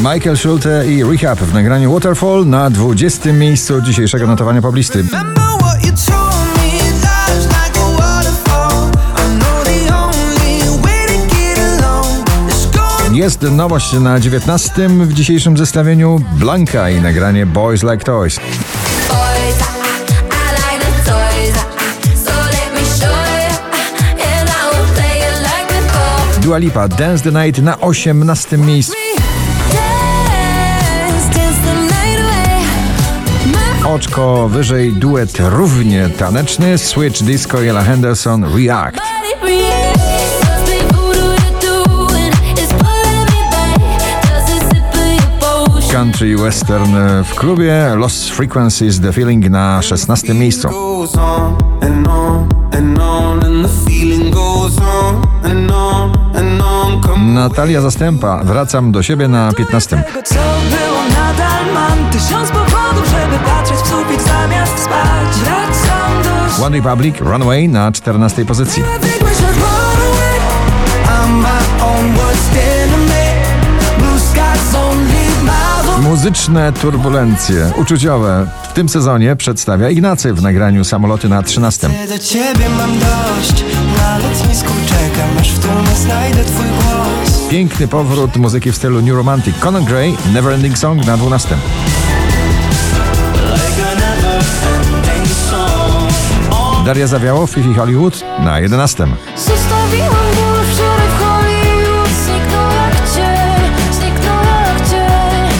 Michael Schulte i Rehab w nagraniu Waterfall na 20. miejscu dzisiejszego notowania poblisty. Jest nowość na 19. w dzisiejszym zestawieniu Blanka i nagranie Boys Like Toys. Dua Lipa Dance the Night na 18. miejscu. Oczko wyżej duet równie taneczny Switch Disco Ella Henderson React. Country Western w klubie Lost Frequencies The Feeling na 16. miejscu. Natalia Zastępa Wracam do siebie na 15. Tego co było nadal mam Tysiąc powodów, żeby patrzeć w sufit zamiast spać Wracam do One Republic Runaway na 14. pozycji. Muzyczne turbulencje uczuciowe w tym sezonie przedstawia Ignacy w nagraniu Samoloty na 13. Do ciebie mam dość. Na lotnisku czekam, Piękny powrót muzyki w stylu New Romantic. Conan Gray Neverending Song na 12. Daria Zawiało Fifi Hollywood na 11. Zostawiłam ból wczoraj w Hollywood Zniknął jak cień, zniknął jak cień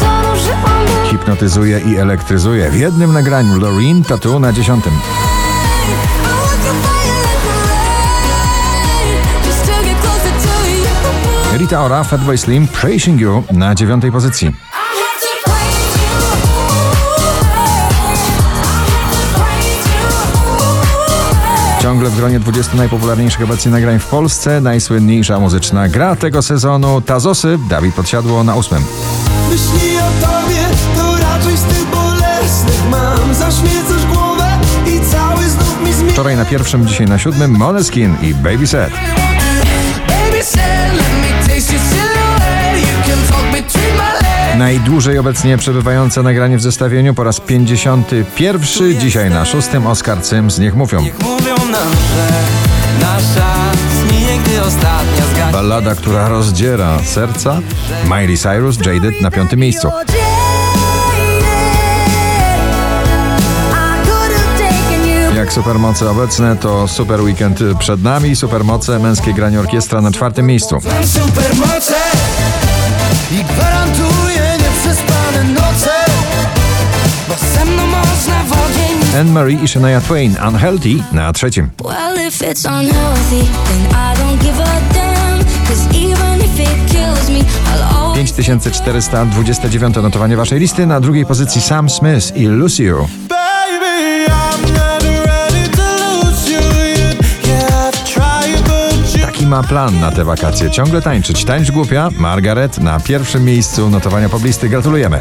Zanurzyłam ból Hipnotyzuje i elektryzuje w jednym nagraniu Loreen Tattoo na 10. Rita Ora Fatboy Slim Praising You na 9. pozycji. Ciągle w gronie 20 najpopularniejszych obecnie nagrań w Polsce najsłynniejsza muzyczna gra tego sezonu Tazosy Dawid Podsiadło na 8. Myśli o tobie, to raczej z tych bolesnych mam. Zaśmiecasz głowę i cały znów mi zmienia. Wczoraj na pierwszym, dzisiaj na siódmym Moneskin i Baby Set. Najdłużej obecnie przebywające nagranie w zestawieniu po raz 51. Dzisiaj na szóstym Oscar Sims Niech mówią. Niech mówią nam, że nasza ostatnia zgaśnie. Ballada, która rozdziera serca. Miley Cyrus Jaded na piątym miejscu. Jak supermoce obecne, to super weekend przed nami. Supermoce męskie granie orkiestra na czwartym miejscu. Supermoce i gwarantuję ogień Anne Marie i Shania Twain Unhealthy na trzecim. Well, if it's unhealthy, then I don't give a damn. Cause even if it kills me, I'll always 5429 notowanie waszej listy. Na drugiej pozycji Sam Smith i you Taki ma plan na te wakacje. Ciągle tańczyć. Tańcz głupia. Margaret na pierwszym miejscu notowania poblisty. Gratulujemy.